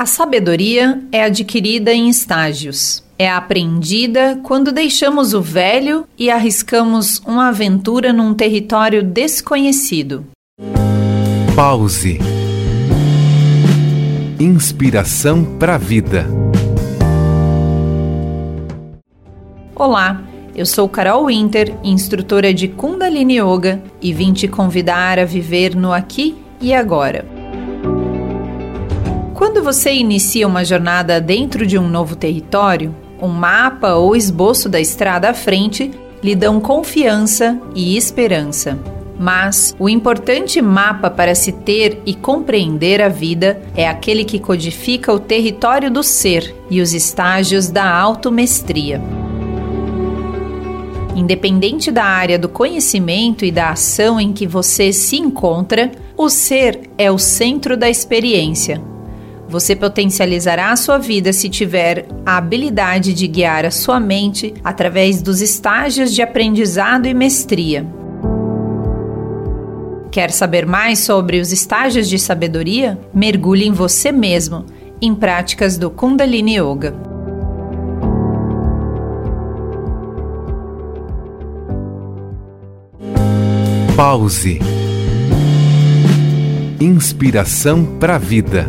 A sabedoria é adquirida em estágios. É aprendida quando deixamos o velho e arriscamos uma aventura num território desconhecido. Pause. Inspiração para a vida. Olá, eu sou Carol Winter, instrutora de Kundalini Yoga, e vim te convidar a viver no aqui e agora. Quando você inicia uma jornada dentro de um novo território, um mapa ou esboço da estrada à frente lhe dão confiança e esperança. Mas o importante mapa para se ter e compreender a vida é aquele que codifica o território do ser e os estágios da automestria. Independente da área do conhecimento e da ação em que você se encontra, o ser é o centro da experiência, você potencializará a sua vida se tiver a habilidade de guiar a sua mente através dos estágios de aprendizado e mestria. Quer saber mais sobre os estágios de sabedoria? Mergulhe em você mesmo em práticas do Kundalini Yoga. Pause. Inspiração para a vida.